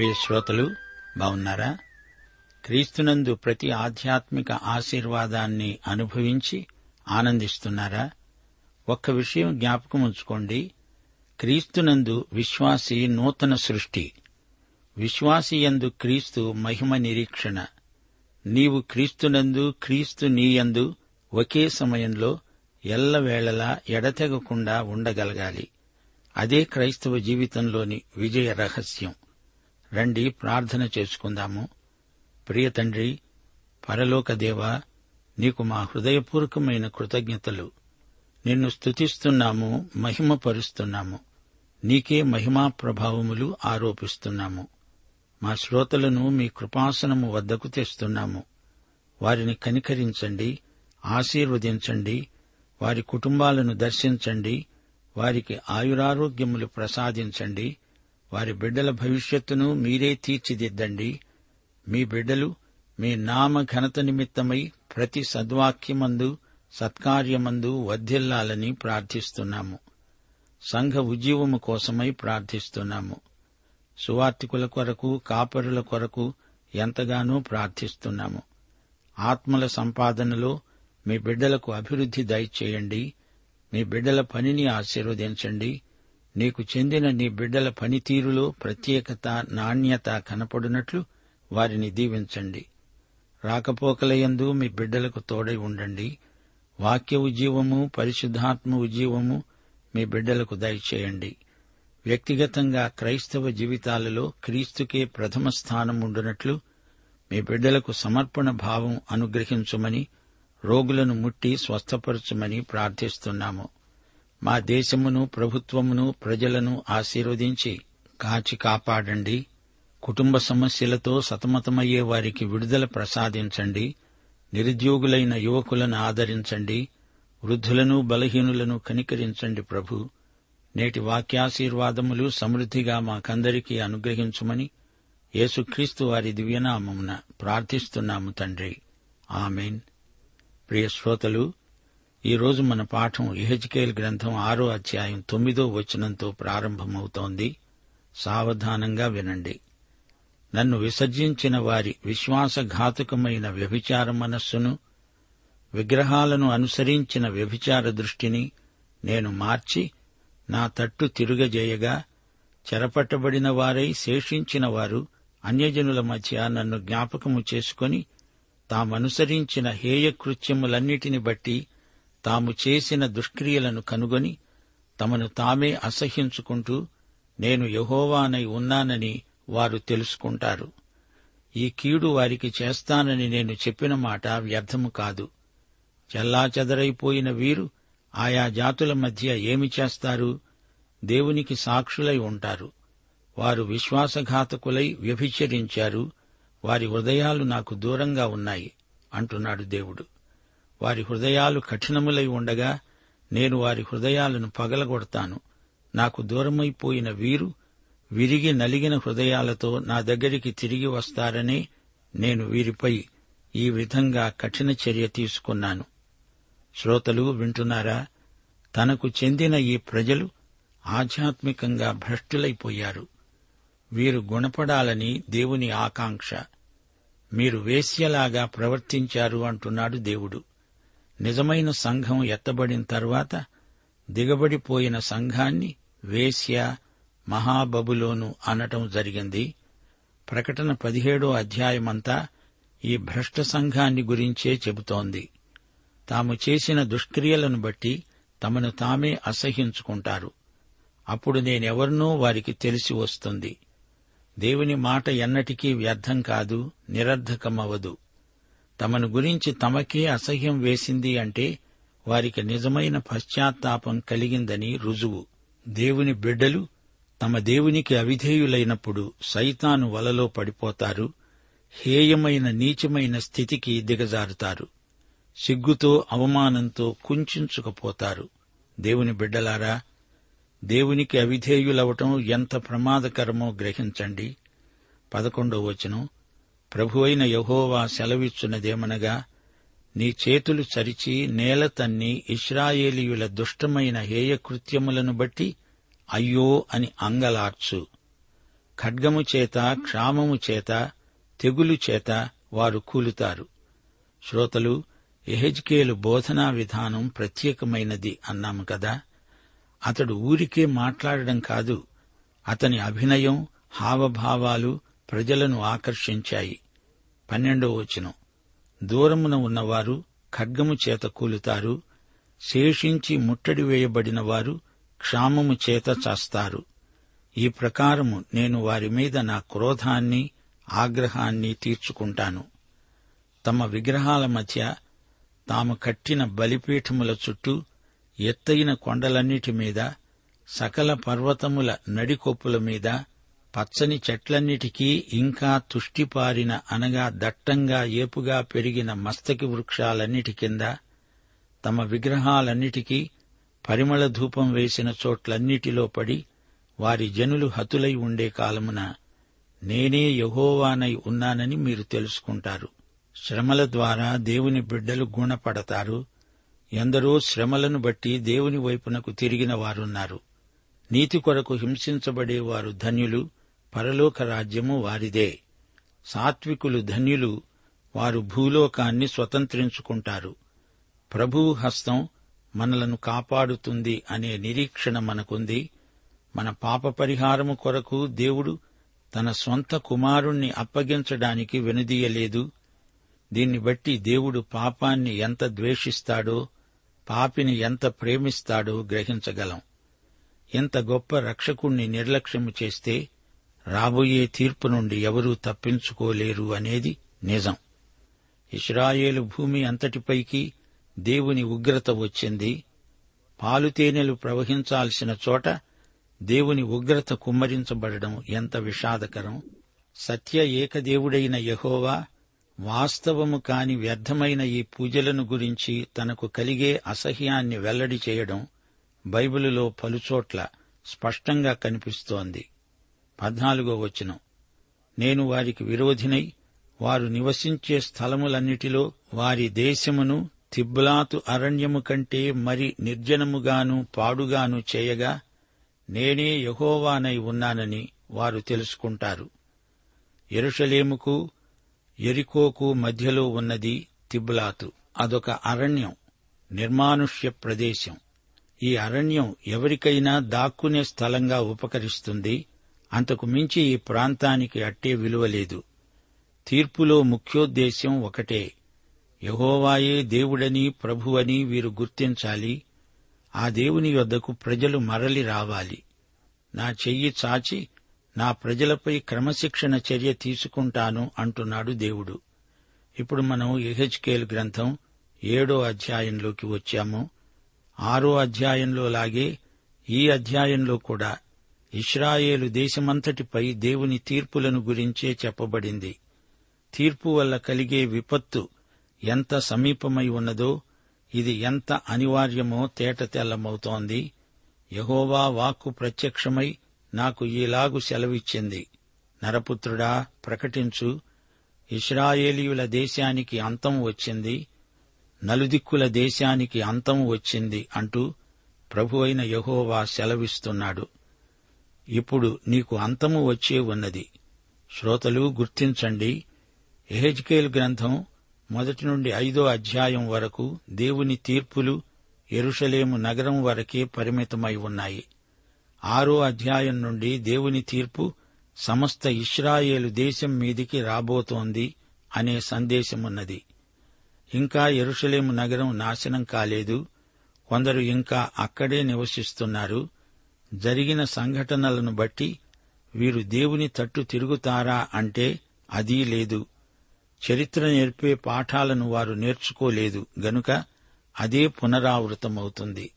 ప్రియ శ్రోతలు బాగున్నారా? క్రీస్తునందు ప్రతి ఆధ్యాత్మిక ఆశీర్వాదాన్ని అనుభవించి ఆనందిస్తున్నారా? ఒక్క విషయం జ్ఞాపకం ఉంచుకోండి. క్రీస్తునందు విశ్వాసి నూతన సృష్టి. విశ్వాసియందు క్రీస్తు మహిమ నిరీక్షణ. నీవు క్రీస్తునందు క్రీస్తు నీయందు ఒకే సమయంలో ఎల్లవేళలా ఎడతెగకుండా ఉండగలగాలి. అదే క్రైస్తవ జీవితంలోని విజయ రహస్యం. రండి ప్రార్థన చేసుకుందాము. ప్రియ తండ్రి పరలోక దేవా నీకు మా హృదయపూర్వకమైన కృతజ్ఞతలు. నిన్ను స్తుతిస్తున్నాము మహిమపరుస్తున్నాము. నీకే మహిమా ప్రభావములు ఆరోపిస్తున్నాము. మా శ్రోతలను మీ కృపాసనము వద్దకు తెస్తున్నాము. వారిని కనికరించండి ఆశీర్వదించండి వారి కుటుంబాలను దర్శించండి వారికి ఆయురారోగ్యములు ప్రసాదించండి వారి బిడ్డల భవిష్యత్తును మీరే తీర్చిదిద్దండి. మీ బిడ్డలు మీ నామ ఘనత నిమిత్తమై ప్రతి సద్వాక్యమందు సత్కార్యమందు వర్ధిల్లాలని ప్రార్థిస్తున్నాము. సంఘ ఉజ్జీవము కోసమై ప్రార్థిస్తున్నాము. సువార్తికుల కొరకు కాపరుల కొరకు ఎంతగానో ప్రార్థిస్తున్నాము. ఆత్మల సంపాదనలో మీ బిడ్డలకు అభివృద్ధి దయచేయండి. మీ బిడ్డల పనిని ఆశీర్వదించండి. నీకు చెందిన నీ బిడ్డల పనితీరులో ప్రత్యేకత నాణ్యత కనపడినట్లు వారిని దీవించండి. రాకపోకలయందు మీ బిడ్డలకు తోడై ఉండండి. వాక్య ఉజ్జీవము పరిశుద్ధాత్మ ఉజ్జీవము మీ బిడ్డలకు దయచేయండి. వ్యక్తిగతంగా క్రైస్తవ జీవితాలలో క్రీస్తుకే ప్రథమ స్థానం ఉండునట్లు మీ బిడ్డలకు సమర్పణ భావం అనుగ్రహించుమని రోగులను ముట్టి స్వస్థపరచమని ప్రార్థిస్తున్నాము. మా దేశమును ప్రభుత్వమును ప్రజలను ఆశీర్వదించి కాచి కాపాడండి. కుటుంబ సమస్యలతో సతమతమయ్యే వారికి విడుదల ప్రసాదించండి. నిరుద్యోగులైన యువకులను ఆదరించండి. వృద్ధులను బలహీనులను కనికరించండి ప్రభు. నేటి వాక్యాశీర్వాదములు సమృద్ధిగా మాకందరికీ అనుగ్రహించుమని యేసుక్రీస్తు వారి దివ్యనామమున ప్రార్థిస్తున్నాము తండ్రి. ఆమెన్. ప్రియ శ్రోతలు ఈరోజు మన పాఠం ఇహజ్కేల్ గ్రంథం ఆరో అధ్యాయం తొమ్మిదో వచనంతో ప్రారంభమవుతోంది. సావధానంగా వినండి. నన్ను విసర్జించిన వారి విశ్వాసఘాతుకమైన వ్యభిచార మనస్సును విగ్రహాలను అనుసరించిన వ్యభిచార దృష్టిని నేను మార్చి నా తట్టు తిరుగజేయగా చెరపట్టబడిన వారై శేషించిన వారు అన్యజనుల మధ్య నన్ను జ్ఞాపకము చేసుకొని తామనుసరించిన హేయకృత్యములన్నిటిని బట్టి తాము చేసిన దుష్క్రియలను కనుగొని తమను తామే అసహ్యించుకుంటూ నేను యహోవానై ఉన్నానని వారు తెలుసుకుంటారు. ఈ కీడు వారికి చేస్తానని నేను చెప్పిన మాట వ్యర్థము కాదు. చెల్లాచెదరైపోయిన వీరు ఆయా జాతుల మధ్య ఏమి చేస్తారు? దేవునికి సాక్షులై ఉంటారు. వారు విశ్వాసఘాతకులై వ్యభిచరించారు. వారి హృదయాలు నాకు దూరంగా ఉన్నాయి అంటున్నాడు దేవుడు. వారి హృదయాలు కఠినములై ఉండగా నేను వారి హృదయాలను పగలగొడతాను. నాకు దూరమైపోయిన వీరు విరిగి నలిగిన హృదయాలతో నా దగ్గరికి తిరిగి వస్తారని నేను వీరిపై ఈ విధంగా కఠిన చర్య తీసుకున్నాను. శ్రోతలు వింటున్నారా? తనకు చెందిన ఈ ప్రజలు ఆధ్యాత్మికంగా భ్రష్టులైపోయారు. వీరు గుణపడాలని దేవుని ఆకాంక్ష. మీరు వేశ్యలాగా ప్రవర్తించారు అంటున్నాడు దేవుడు. నిజమైన సంఘం ఎత్తబడిన తర్వాత దిగబడిపోయిన సంఘాన్ని వేశ్య మహాబబులోను అనటం జరిగింది. ప్రకటన పదిహేడో అధ్యాయమంతా ఈ భ్రష్ట సంఘాన్ని గురించే చెబుతోంది. తాము చేసిన దుష్క్రియలను బట్టి తమను తామే అసహ్యించుకుంటారు. అప్పుడు నేనెవర్నో వారికి తెలిసి వస్తుంది. దేవుని మాట ఎన్నటికీ వ్యర్థం కాదు నిరర్ధకమవదు తమను గురించి తమకే అసహ్యం వేసింది అంటే వారికి నిజమైన పశ్చాత్తాపం కలిగిందని రుజువు. దేవుని బిడ్డలు తమ దేవునికి అవిధేయులైనప్పుడు సైతాను వలలో పడిపోతారు హేయమైన నీచమైన స్థితికి దిగజారుతారు సిగ్గుతో అవమానంతో కుంచుకుపోతారు దేవుని బిడ్డలారా దేవునికి అవిధేయులవటం ఎంత ప్రమాదకరమో గ్రహించండి. పదకొండో వచనం ప్రభువైన యహోవా సెలవిచ్చున్నదేమనగా నీ చేతులు చరిచి నేల తన్ని ఇస్రాయేలీయుల దుష్టమైన హేయకృత్యములను బట్టి అయ్యో అని అంగలార్చు. ఖడ్గము చేత క్షామము చేత తెగులు చేత వారు కూలుతారు. శ్రోతలు ఎహెజ్కేలు బోధనా విధానం ప్రత్యేకమైనది అన్నాము కదా. అతడు ఊరికే మాట్లాడడం కాదు అతని అభినయం హావభావాలు ప్రజలను ఆకర్షించాయి. పన్నెండో వచనం. దూరమున ఉన్నవారు ఖడ్గము చేత కూలుతారు శేషించి ముట్టడి వేయబడిన వారు క్షామము చేత చస్తారు. ఈ ప్రకారము నేను వారి మీద నా క్రోధాన్ని ఆగ్రహాన్ని తీర్చుకుంటాను. తమ విగ్రహాల మధ్య తాము కట్టిన బలిపీఠముల చుట్టూ ఎత్తైన కొండలన్నిటి మీద సకల పర్వతముల నడికొప్పుల మీద పచ్చని చెట్లన్నిటికీ ఇంకా తుష్టిపారిన అనగా దట్టంగా ఏపుగా పెరిగిన మస్తకి వృక్షాలన్నిటి కింద తమ విగ్రహాలన్నిటికీ పరిమళ ధూపం వేసిన చోట్లన్నిటిలో పడి వారి జనులు హతులై ఉండే కాలమున నేనే యహోవానై ఉన్నానని మీరు తెలుసుకుంటారు. శ్రమల ద్వారా దేవుని బిడ్డలు గుణపడతారు. ఎందరో శ్రమలను బట్టి దేవుని వైపునకు తిరిగిన వారున్నారు. నీతి కొరకు హింసించబడేవారు ధన్యులు. పరలోక రాజ్యము వారిదే. సాత్వికులు ధన్యులు వారు భూలోకాన్ని స్వతంత్రించుకుంటారు. ప్రభువు హస్తం మనలను కాపాడుతుంది అనే నిరీక్షణ మనకుంది. మన పాప పరిహారము కొరకు దేవుడు తన స్వంత కుమారుణ్ణి అప్పగించడానికి వెనుదీయలేదు. దీన్ని బట్టి దేవుడు పాపాన్ని ఎంత ద్వేషిస్తాడో పాపిని ఎంత ప్రేమిస్తాడో గ్రహించగలం. ఇంత గొప్ప రక్షకుణ్ణి నిర్లక్ష్యము చేస్తే రాబోయే తీర్పు నుండి ఎవరూ తప్పించుకోలేరు అనేది నిజం. ఇస్రాయేలు భూమి అంతటిపైకి దేవుని ఉగ్రత వచ్చింది. పాలుతేనెలు ప్రవహించాల్సిన చోట దేవుని ఉగ్రత కుమ్మరించబడడం ఎంత విషాదకరం. సత్య ఏకదేవుడైన యహోవా వాస్తవము కాని వ్యర్థమైన ఈ పూజలను గురించి తనకు కలిగే అసహ్యాన్ని వెల్లడి చేయడం బైబిలులో పలుచోట్ల స్పష్టంగా కనిపిస్తోంది. పద్నాలుగో వచనం. నేను వారికి విరోధినై వారు నివసించే స్థలములన్నిటిలో వారి దేశమును తిబ్లాతు అరణ్యము కంటే మరి నిర్జనముగాను పాడుగాను చేయగా నేనే యహోవానై ఉన్నానని వారు తెలుసుకుంటారు. ఎరుషలేముకు ఎరికోకు మధ్యలో ఉన్నది తిబ్లాతు. అదొక అరణ్యం నిర్మానుష్య ప్రదేశం. ఈ అరణ్యం ఎవరికైనా దాక్కునే స్థలంగా ఉపకరిస్తుంది అంతకు మించి ఈ ప్రాంతానికి అట్టే విలువ లేదు. తీర్పులో ముఖ్యోద్దేశ్యం ఒకటే. యహోవాయే దేవుడని ప్రభువని వీరు గుర్తించాలి. ఆ దేవుని యొద్దకు ప్రజలు మరలి రావాలి. నా చెయ్యి చాచి నా ప్రజలపై క్రమశిక్షణ చర్య తీసుకుంటాను అంటున్నాడు దేవుడు. ఇప్పుడు మనం ఎహెచ్కేల్ గ్రంథం ఏడో అధ్యాయంలోకి వచ్చాము. ఆరో అధ్యాయంలో లాగే ఈ అధ్యాయంలో కూడా ఇస్రాయేలు దేశమంతటిపై దేవుని తీర్పులను గురించే చెప్పబడింది. తీర్పు వల్ల కలిగే విపత్తు ఎంత సమీపమై ఉన్నదో ఇది ఎంత అనివార్యమో తేటతెల్లమవుతోంది యహోవా వాక్కు ప్రత్యక్షమై నాకు ఈలాగు సెలవిచ్చింది. నరపుత్రుడా ప్రకటించు. ఇస్రాయేలీయుల దేశానికి అంతం వచ్చింది. నలుదిక్కుల దేశానికి అంతం వచ్చింది అంటూ ప్రభు అయిన యహోవా సెలవిస్తున్నాడు. ఇప్పుడు నీకు అంతము వచ్చే ఉన్నది. శ్రోతలు గుర్తించండి. ఎహెజ్కేల్ గ్రంథం మొదటి నుండి ఐదో అధ్యాయం వరకు దేవుని తీర్పులు ఎరుషలేము నగరం వరకే పరిమితమై ఉన్నాయి. ఆరో అధ్యాయం నుండి దేవుని తీర్పు సమస్త ఇస్రాయేలు దేశం మీదికి రాబోతోంది అనే సందేశమున్నది. ఇంకా ఎరుషలేము నగరం నాశనం కాలేదు. కొందరు ఇంకా అక్కడే నివసిస్తున్నారు. జరిగిన సంఘటనలను బట్టి వీరు దేవుని తట్టు తిరుగుతారా అంటే అదీ లేదు. చరిత్ర నేర్పే పాఠాలను వారు నేర్చుకోలేదు గనుక అదే పునరావృతమవుతుంది.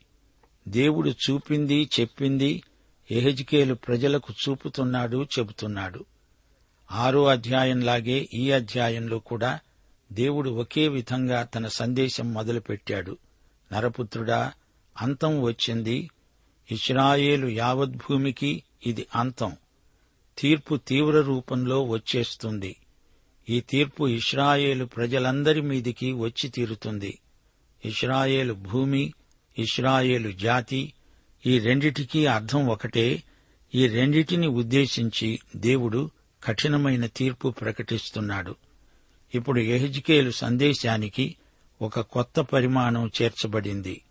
దేవుడు చూపింది చెప్పింది ఎహెజ్కేలు ప్రజలకు చూపుతున్నాడు చెబుతున్నాడు. ఆరో అధ్యాయంలాగే ఈ అధ్యాయంలో కూడా దేవుడు ఒకే విధంగా తన సందేశం మొదలుపెట్టాడు. నరపుత్రుడా అంతం వచ్చింది ఇస్రాయేలు యావద్భూమికి ఇది అంతం. తీర్పు తీవ్ర రూపంలో వచ్చేస్తుంది. ఈ తీర్పు ఇస్రాయేలు ప్రజలందరి మీదికి వచ్చి తీరుతుంది. ఇస్రాయేలు భూమి ఇస్రాయేలు జాతి ఈ రెండిటికీ అర్థం ఒకటే. ఈ రెండిటిని ఉద్దేశించి దేవుడు కఠినమైన తీర్పు ప్రకటిస్తున్నాడు. ఇప్పుడు ఎహెజ్కేలు సందేశానికి ఒక కొత్త పరిమాణం చేర్చబడింది.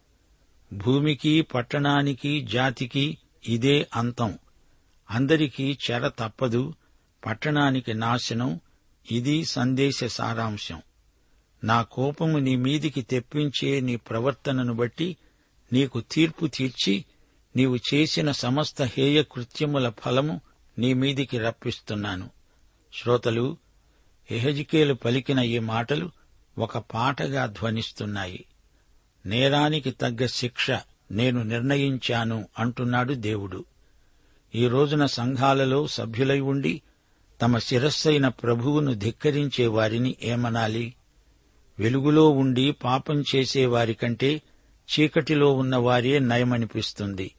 భూమికి పట్టణానికి జాతికి ఇదే అంతం. అందరికీ చెర తప్పదు పట్టణానికి నాశనం ఇది సందేశ సారాంశం. నా కోపము నీ మీదికి తెప్పించే నీ ప్రవర్తనను బట్టి నీకు తీర్పు తీర్చి నీవు చేసిన సమస్త హేయ కృత్యముల ఫలము నీ మీదికి రప్పిస్తున్నాను. శ్రోతలు ఎహజికేలు పలికిన ఈ మాటలు ఒక పాటగా ధ్వనిస్తున్నాయి. నేరానికి తగ్గ శిక్ష నేను నిర్ణయించాను అంటున్నాడు దేవుడు. ఈ రోజున సంఘాలలో సభ్యులై ఉండి తమ శిరస్సైన ప్రభువును ధిక్కరించే వారిని ఏమనాలి? వెలుగులో ఉండి పాపం చేసేవారికంటే చీకటిలో ఉన్న వారే నయమనిపిస్తుంది.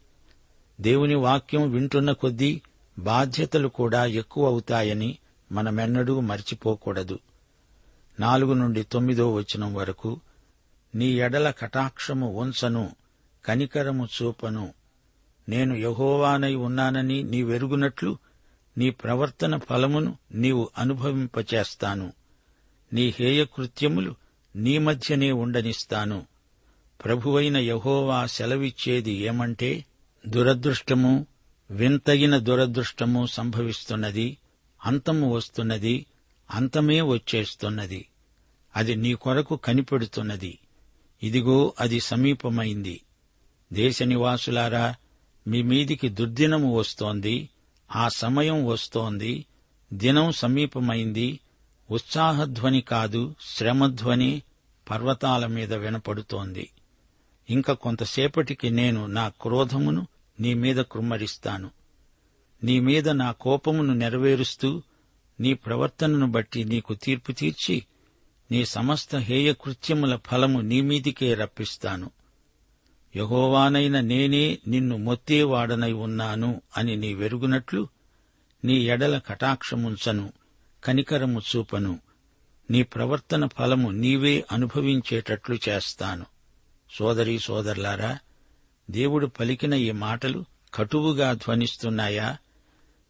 దేవుని వాక్యం వింటున్న కొద్దీ బాధ్యతలు కూడా ఎక్కువ అవుతాయని మనమెన్నడూ మర్చిపోకూడదు. నాలుగు నుండి తొమ్మిదో వచనం వరకు నీ ఎడల కటాక్షము ఉంచను కనికరము చూపను. నేను యహోవానై ఉన్నానని నీవెరుగునట్లు నీ ప్రవర్తన ఫలమును నీవు అనుభవింపచేస్తాను. నీ హేయకృత్యములు నీ మధ్యనే ఉండనిస్తాను. ప్రభువైన యహోవా సెలవిచ్చేది ఏమంటే దురదృష్టము వింతగిన దురదృష్టము సంభవిస్తున్నది అంతము వస్తున్నది అంతమే వచ్చేస్తున్నది. అది నీ కొరకు కనిపెడుతున్నది. ఇదిగో అది సమీపమైంది. దేశ నివాసులారా మీ మీదికి దుర్దినము వస్తోంది ఆ సమయం వస్తోంది దినం సమీపమైంది ఉత్సాహధ్వని కాదు శ్రమధ్వని పర్వతాల మీద వినపడుతోంది. ఇంకా కొంతసేపటికి నేను నా క్రోధమును నీ మీద కుమ్మరిస్తాను. నీ మీద నా కోపమును నెరవేరుస్తూ నీ ప్రవర్తనను బట్టి నీకు తీర్పు తీర్చి నీ సమస్త హేయకృత్యముల ఫలము నీ మీదికే రప్పిస్తాను. యహోవానైన నేనే నిన్ను మొత్తేవాడనై ఉన్నాను అని నీ వెరుగునట్లు నీ ఎడల కటాక్షముంచను కనికరము చూపను. నీ ప్రవర్తన ఫలము నీవే అనుభవించేటట్లు చేస్తాను. సోదరీ సోదరులారా దేవుడు పలికిన ఈ మాటలు కటువుగా ధ్వనిస్తున్నాయా?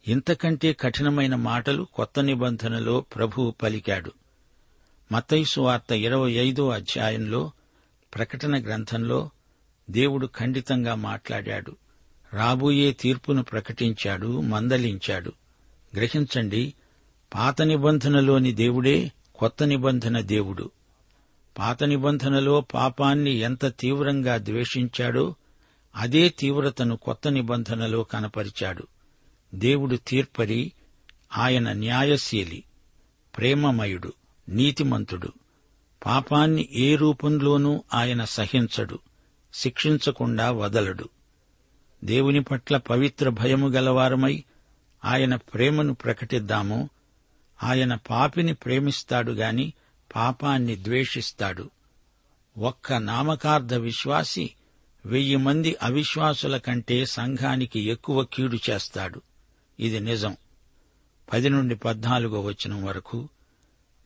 ఇంతకంటే కఠినమైన మాటలు కొత్త నిబంధనలో ప్రభువు పలికాడు. మతైసు వార్త ఇరవై ఐదో అధ్యాయంలో ప్రకటన గ్రంథంలో దేవుడు ఖండితంగా మాట్లాడాడు. రాబోయే తీర్పును ప్రకటించాడు మందలించాడు. గ్రహించండి పాత నిబంధనలోని దేవుడే కొత్త నిబంధన దేవుడు. పాత నిబంధనలో పాపాన్ని ఎంత తీవ్రంగా ద్వేషించాడో అదే తీవ్రతను కొత్త నిబంధనలో కనపరిచాడు. దేవుడు తీర్పరి ఆయన న్యాయశీలి ప్రేమమయుడు. నీతిమంతుడు. పాపాన్ని ఏ రూపంలోనూ ఆయన సహించడు. శిక్షించకుండా వదలడు. దేవుని పట్ల పవిత్ర భయము గలవారమై ఆయన ప్రేమను ప్రకటిద్దాము. ఆయన పాపిని ప్రేమిస్తాడు గాని పాపాన్ని ద్వేషిస్తాడు. ఒక్క నామకార్థ విశ్వాసి వెయ్యి మంది అవిశ్వాసుల కంటే సంఘానికి ఎక్కువ కీడు చేస్తాడు. ఇది నిజం. పది నుండి పద్నాలుగో వచనం వరకు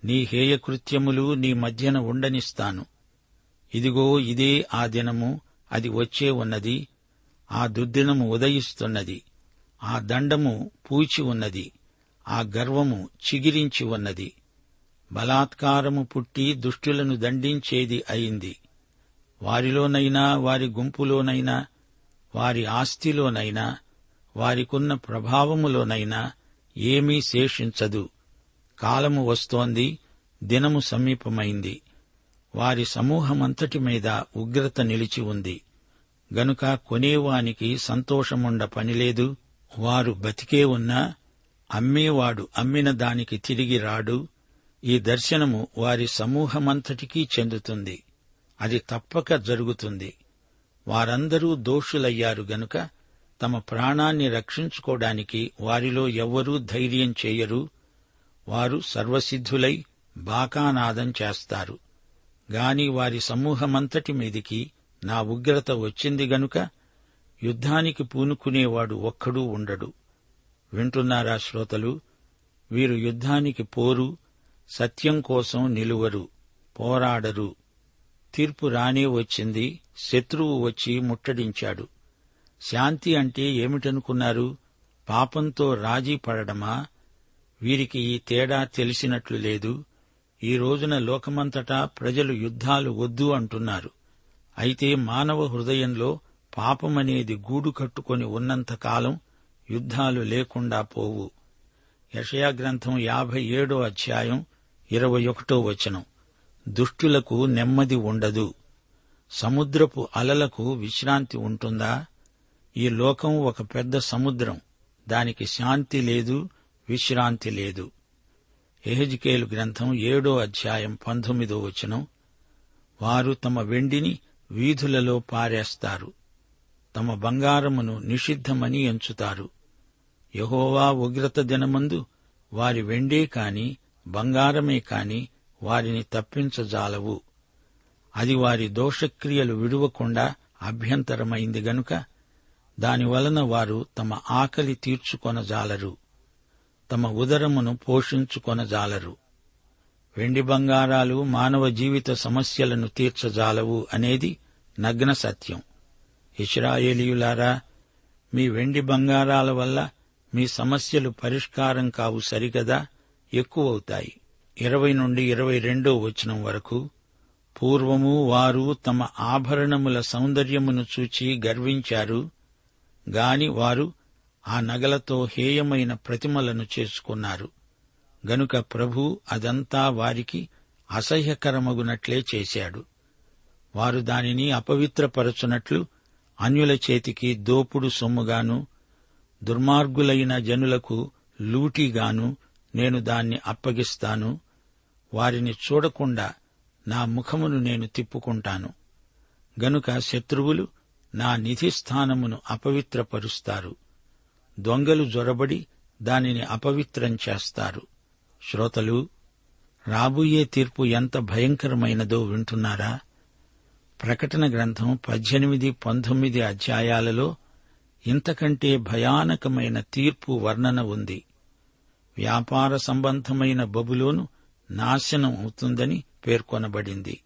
నీ హేయకృత్యములు నీ మధ్యన ఉండనిస్తాను. ఇదిగో ఇదే ఆ దినము అది వచ్చే ఉన్నది. ఆ దుర్దినము ఉదయిస్తున్నది. ఆ దండము పూచి ఉన్నది. ఆ గర్వము చిగిరించి ఉన్నది. బలాత్కారము పుట్టి దుష్టులను దండించేది అయింది. వారిలోనైనా వారి గుంపులోనైనా వారి ఆస్తిలోనైనా వారికున్న ప్రభావములోనైనా ఏమీ శేషించదు. కాలము వస్తోంది దినము సమీపమైంది. వారి సమూహమంతటి మీద ఉగ్రత నిలిచి ఉంది. గనుక కొనేవానికి సంతోషముండ పనిలేదు వారు బతికే ఉన్నా అమ్మేవాడు అమ్మిన దానికి తిరిగి రాడు ఈ దర్శనము వారి సమూహమంతటికీ చెందుతుంది. అది తప్పక జరుగుతుంది. వారందరూ దోషులయ్యారు గనుక తమ ప్రాణాన్ని రక్షించుకోవడానికి వారిలో ఎవ్వరూ ధైర్యం చేయరు వారు సర్వసిద్ధులై బాకానాదం చేస్తారు. గాని వారి సమూహమంతటి మీదికి నా ఉగ్రత వచ్చింది గనుక యుద్ధానికి పూనుకునేవాడు ఒక్కడూ ఉండడు. వింటున్నారా శ్రోతలు? వీరు యుద్ధానికి పోరు సత్యం కోసం నిలువరు పోరాడరు. తీర్పు రానే వచ్చింది శత్రువు వచ్చి ముట్టడించాడు. శాంతి అంటే ఏమిటనుకున్నారు? పాపంతో రాజీ పడడమా? వీరికి ఈ తేడా తెలిసినట్లు లేదు. ఈ రోజున లోకమంతటా ప్రజలు యుద్ధాలు వద్దు అంటున్నారు. అయితే మానవ హృదయంలో పాపమనేది గూడు కట్టుకొని ఉన్నంతకాలం యుద్ధాలు లేకుండా పోవు. యషయా గ్రంథం యాభై ఏడో అధ్యాయం ఇరవై ఒకటో వచనం. దుష్టులకు నెమ్మది ఉండదు. సముద్రపు అలలకు విశ్రాంతి ఉంటుందా? ఈ లోకం ఒక పెద్ద సముద్రం. దానికి శాంతి లేదు విశ్రాంతి లేదు. ఎహెజ్కేలు గ్రంథం ఏడో అధ్యాయం పంతొమ్మిదో వచనం. వారు తమ వెండిని వీధులలో పారేస్తారు. తమ బంగారమును నిషిద్ధమని ఎంచుతారు. యహోవా ఉగ్రత దినమందు వారి వెండే కాని బంగారమే కాని వారిని తప్పించజాలవు. అది వారి దోషక్రియలు విడువకుండా అభ్యంతరమైంది గనుక దానివలన వారు తమ ఆకలి తీర్చుకొనజాలరు. తమ ఉదరమును పోషించుకొనజాలరు. వెండి బంగారాలు మానవ జీవిత సమస్యలను తీర్చజాలవు అనేది నగ్న సత్యం. ఇస్రాయేలీయులారా మీ వెండి బంగారాల వల్ల మీ సమస్యలు పరిష్కారం కావు సరిగదా? ఎక్కువవుతాయి. ఇరవై నుండి ఇరవై రెండో వచనం వరకు పూర్వము వారు తమ ఆభరణముల సౌందర్యమును చూచి గర్వించారు గాని వారు ఆ నగలతో హేయమైన ప్రతిమలను చేసుకున్నారు. గనుక ప్రభు అదంతా వారికి అసహ్యకరమగునట్లే చేశాడు. వారు దానిని అపవిత్రపరచునట్లు అన్యుల చేతికి దోపుడు సొమ్ముగాను దుర్మార్గులైన జనులకు లూటిగాను నేను దాన్ని అప్పగిస్తాను. వారిని చూడకుండా నా ముఖమును నేను తిప్పుకుంటాను. గనుక శత్రువులు నా నిధి స్థానమును అపవిత్రపరుస్తారు. దొంగలు జొరబడి దానిని అపవిత్రం చేస్తారు. శ్రోతలు రాబోయే తీర్పు ఎంత భయంకరమైనదో వింటున్నారా? ప్రకటన గ్రంథం పద్దెనిమిది పంతొమ్మిది అధ్యాయాలలో ఇంతకంటే భయానకమైన తీర్పు వర్ణన ఉంది. వ్యాపార సంబంధమైన బబులోను నాశనం అవుతుందని పేర్కొనబడింది.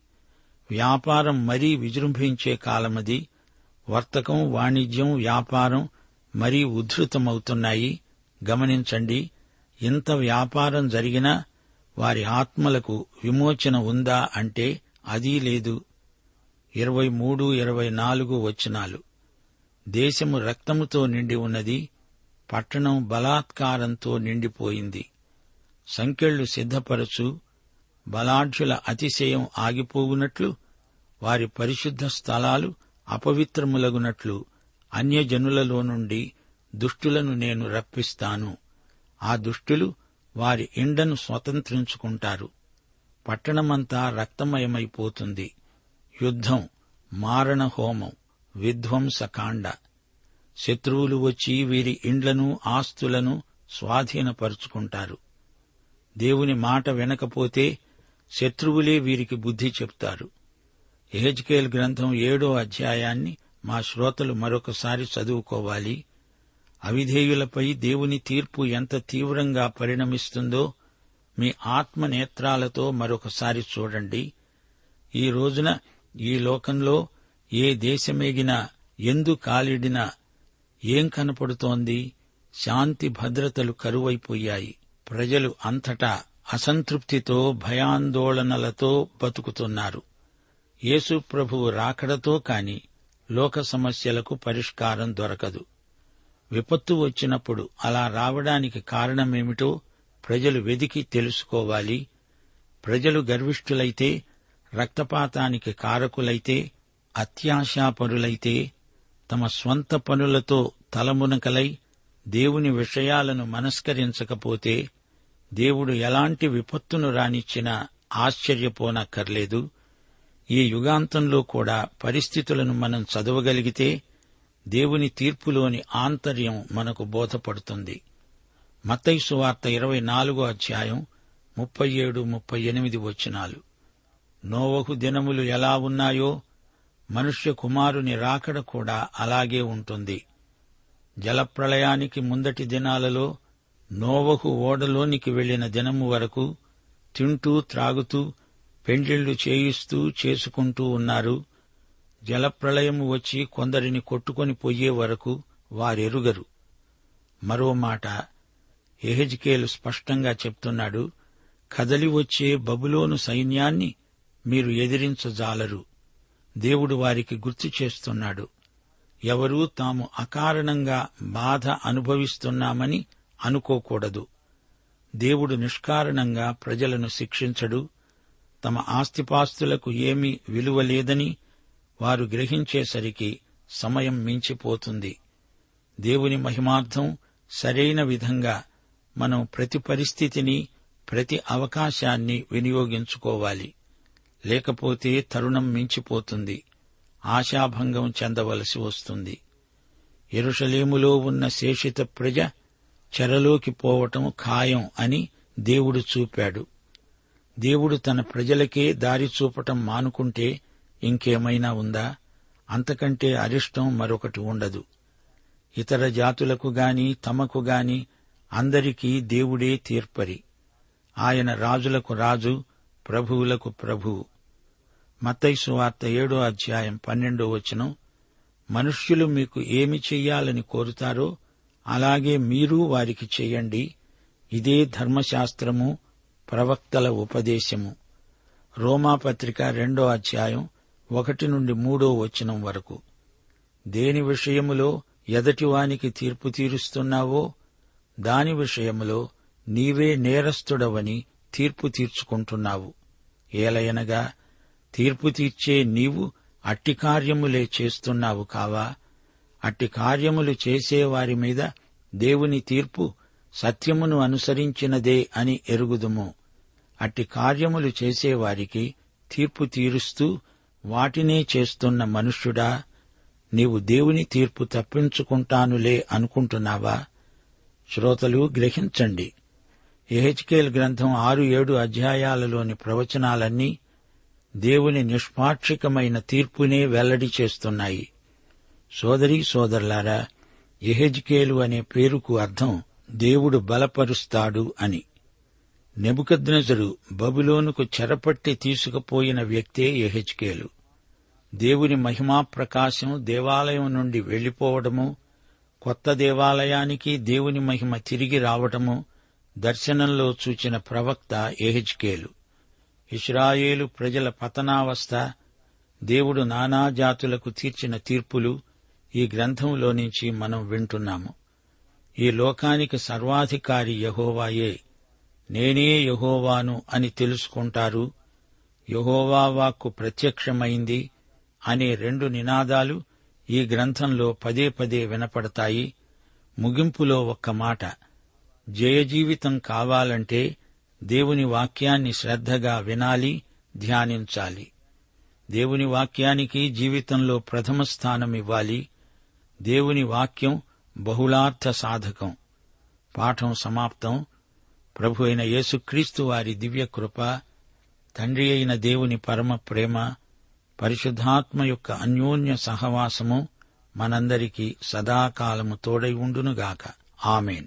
వ్యాపారం మరీ విజృంభించే కాలమది. వర్తకం వాణిజ్యం వ్యాపారం మరీ ఉద్ధృతమవుతున్నాయి గమనించండి ఇంత వ్యాపారం జరిగినా వారి ఆత్మలకు విమోచన ఉందా అంటే అదీ లేదు. ఇరవై మూడు ఇరవై నాలుగు వచనాలు. దేశము రక్తముతో నిండి ఉన్నది పట్టణం బలాత్కారంతో నిండిపోయింది. సంఖ్యళ్ళు సిద్ధపరచు బలాఢ్యుల అతిశయం ఆగిపోవునట్లు వారి పరిశుద్ధ స్థలాలు అపవిత్రములగునట్లు అన్యజనులలో నుండి దుష్టులను నేను రప్పిస్తాను. ఆ దుష్టులు వారి ఇండను స్వతంత్రించుకుంటారు. పట్టణమంతా రక్తమయమైపోతుంది. యుద్ధం మారణ హోమం విధ్వంసకాండ శత్రువులు వచ్చి వీరి ఇండ్లను ఆస్తులను స్వాధీనపరుచుకుంటారు. దేవుని మాట వినకపోతే శత్రువులే వీరికి బుద్ధి చెప్తారు. ఎహెజ్కేల్ గ్రంథం ఏడో అధ్యాయాన్ని మా శ్రోతలు మరొకసారి చదువుకోవాలి. అవిధేయులపై దేవుని తీర్పు ఎంత తీవ్రంగా పరిణమిస్తుందో మీ ఆత్మ నేత్రాలతో మరొకసారి చూడండి. ఈ రోజున ఈ లోకంలో ఏ దేశమేగినా ఎందు కాలిడినా ఏం కనపడుతోంది? శాంతి భద్రతలు కరువైపోయాయి. ప్రజలు అంతటా అసంతృప్తితో భయాందోళనలతో బతుకుతున్నారు. యేసు ప్రభువు రాకడతో కాని లోక సమస్యలకు పరిష్కారం దొరకదు. విపత్తు వచ్చినప్పుడు అలా రావడానికి కారణమేమిటో ప్రజలు వెదికి తెలుసుకోవాలి. ప్రజలు గర్విష్ఠులైతే రక్తపాతానికి కారకులైతే అత్యాశాపరులైతే తమ స్వంత పనులతో తలమునకలై దేవుని విషయాలను మనస్కరించకపోతే దేవుడు ఎలాంటి విపత్తును రానిచ్చినా ఆశ్చర్యపోనక్కర్లేదు. ఈ యుగాంతంలో కూడా పరిస్థితులను మనం చదవగలిగితే దేవుని తీర్పులోని ఆంతర్యం మనకు బోధపడుతుంది. మతైసు వార్త ఇరవై నాలుగో అధ్యాయం ముప్పై ఏడు ముప్పై ఎనిమిది వచనాలు. నోవహు దినములు ఎలా ఉన్నాయో మనుష్య కుమారుని రాకడ కూడా అలాగే ఉంటుంది. జలప్రళయానికి ముందటి దినాలలో నోవహు ఓడలోనికి వెళ్ళిన దినము వరకు తింటూ త్రాగుతూ పెండ్లిళ్ళు చేయిస్తూ చేసుకుంటూ ఉన్నారు. జలప్రళయం వచ్చి కొందరిని కొట్టుకొని పోయే వరకు వారెరుగరు. మరో మాట ఎహెజ్కేలు స్పష్టంగా చెప్తున్నాడు కదలి వచ్చే బబులోను సైన్యాన్ని మీరు ఎదిరించజాలరు. దేవుడు వారికి గుర్తు చేస్తున్నాడు ఎవరూ తాము అకారణంగా బాధ అనుభవిస్తున్నామని అనుకోకూడదు. దేవుడు నిష్కారణంగా ప్రజలను శిక్షించడు తమ ఆస్తిపాస్తులకు ఏమీ విలువ లేదని వారు గ్రహించేసరికి సమయం మించిపోతుంది. దేవుని మహిమార్థం సరైన విధంగా మనం ప్రతి పరిస్థితిని ప్రతి అవకాశాన్ని వినియోగించుకోవాలి. లేకపోతే తరుణం మించిపోతుంది. ఆశాభంగం చెందవలసి వస్తుంది. ఎరుషలేములో ఉన్న శేషిత ప్రజ చెరలోకి పోవటం ఖాయం అని దేవుడు చూపాడు. దేవుడు తన ప్రజలకే దారి చూపటం మానుకుంటే ఇంకేమైనా ఉందా? అంతకంటే అరిష్టం మరొకటి ఉండదు. ఇతర జాతులకు గాని తమకు గాని అందరికీ దేవుడే తీర్పరి. ఆయన రాజులకు రాజు ప్రభువులకు ప్రభువు మతైసు వార్త ఏడో అధ్యాయం పన్నెండో వచనం మనుష్యులు మీకు ఏమి చెయ్యాలని కోరుతారో అలాగే మీరు వారికి చెయ్యండి. ఇదే ధర్మశాస్త్రము ప్రవక్తల ఉపదేశము. రోమాపత్రిక రెండో అధ్యాయం ఒకటి నుండి మూడో వచనం వరకు. దేని విషయములో ఎదటివానికి తీర్పు తీరుస్తున్నావో దాని విషయములో నీవే నేరస్తుడవని తీర్పు తీర్చుకుంటున్నావు. ఏలయనగా తీర్పు తీర్చే నీవు అట్టి కార్యములే చేస్తున్నావు కావా? అట్టి కార్యములు చేసేవారి మీద దేవుని తీర్పు సత్యమును అనుసరించినదే అని ఎరుగుదుము. అట్టి కార్యములు చేసేవారికి తీర్పు తీరుస్తూ వాటినే చేస్తున్న మనుష్యుడా నీవు దేవుని తీర్పు తప్పించుకుంటానులే అనుకుంటున్నావా? శ్రోతలు గ్రహించండి. ఎహెచ్కేల్ గ్రంథం ఆరు ఏడు అధ్యాయాలలోని ప్రవచనాలన్నీ దేవుని నిష్పాక్షికమైన తీర్పునే వెల్లడి చేస్తున్నాయి. సోదరీ సోదరులారా ఎహెజ్కేలు అనే పేరుకు అర్థం దేవుడు బలపరుస్తాడు అని. నెబుకద్నెజరు బబులోనుకు చెరపట్టి తీసుకుపోయిన వ్యక్తే ఎహెచ్కేలు దేవుని మహిమా ప్రకాశం దేవాలయం నుండి వెళ్ళిపోవడము కొత్త దేవాలయానికి దేవుని మహిమ తిరిగి రావటము దర్శనంలో చూచిన ప్రవక్త ఎహెచ్కేలు ఇస్రాయేలు ప్రజల పతనావస్థ దేవుడు నానా జాతులకు తీర్చిన తీర్పులు ఈ గ్రంథంలో నుంచి మనం వింటున్నాము. ఈ లోకానికి సర్వాధికారి యహోవాయే. నేనే యహోవాను అని తెలుసుకుంటారు. యహోవా వాక్కు ప్రత్యక్షమైంది అనే రెండు నినాదాలు ఈ గ్రంథంలో పదే పదే వినపడతాయి. ముగింపులో ఒక్క మాట. జయజీవితం కావాలంటే దేవుని వాక్యాన్ని శ్రద్ధగా వినాలి ధ్యానించాలి. దేవుని వాక్యానికి జీవితంలో ప్రథమ స్థానం ఇవ్వాలి. దేవుని వాక్యం బహుళార్థ సాధకం. పాఠం సమాప్తం. ప్రభు అయిన యేసుక్రీస్తు వారి దివ్య కృప తండ్రి అయిన దేవుని పరమ ప్రేమ పరిశుద్ధాత్మ యొక్క అన్యోన్య సహవాసము మనందరికీ సదాకాలము తోడై ఉండునుగాక. ఆమెన్.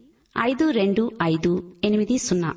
ఐదు రెండు ఐదు ఎనిమిది సున్నా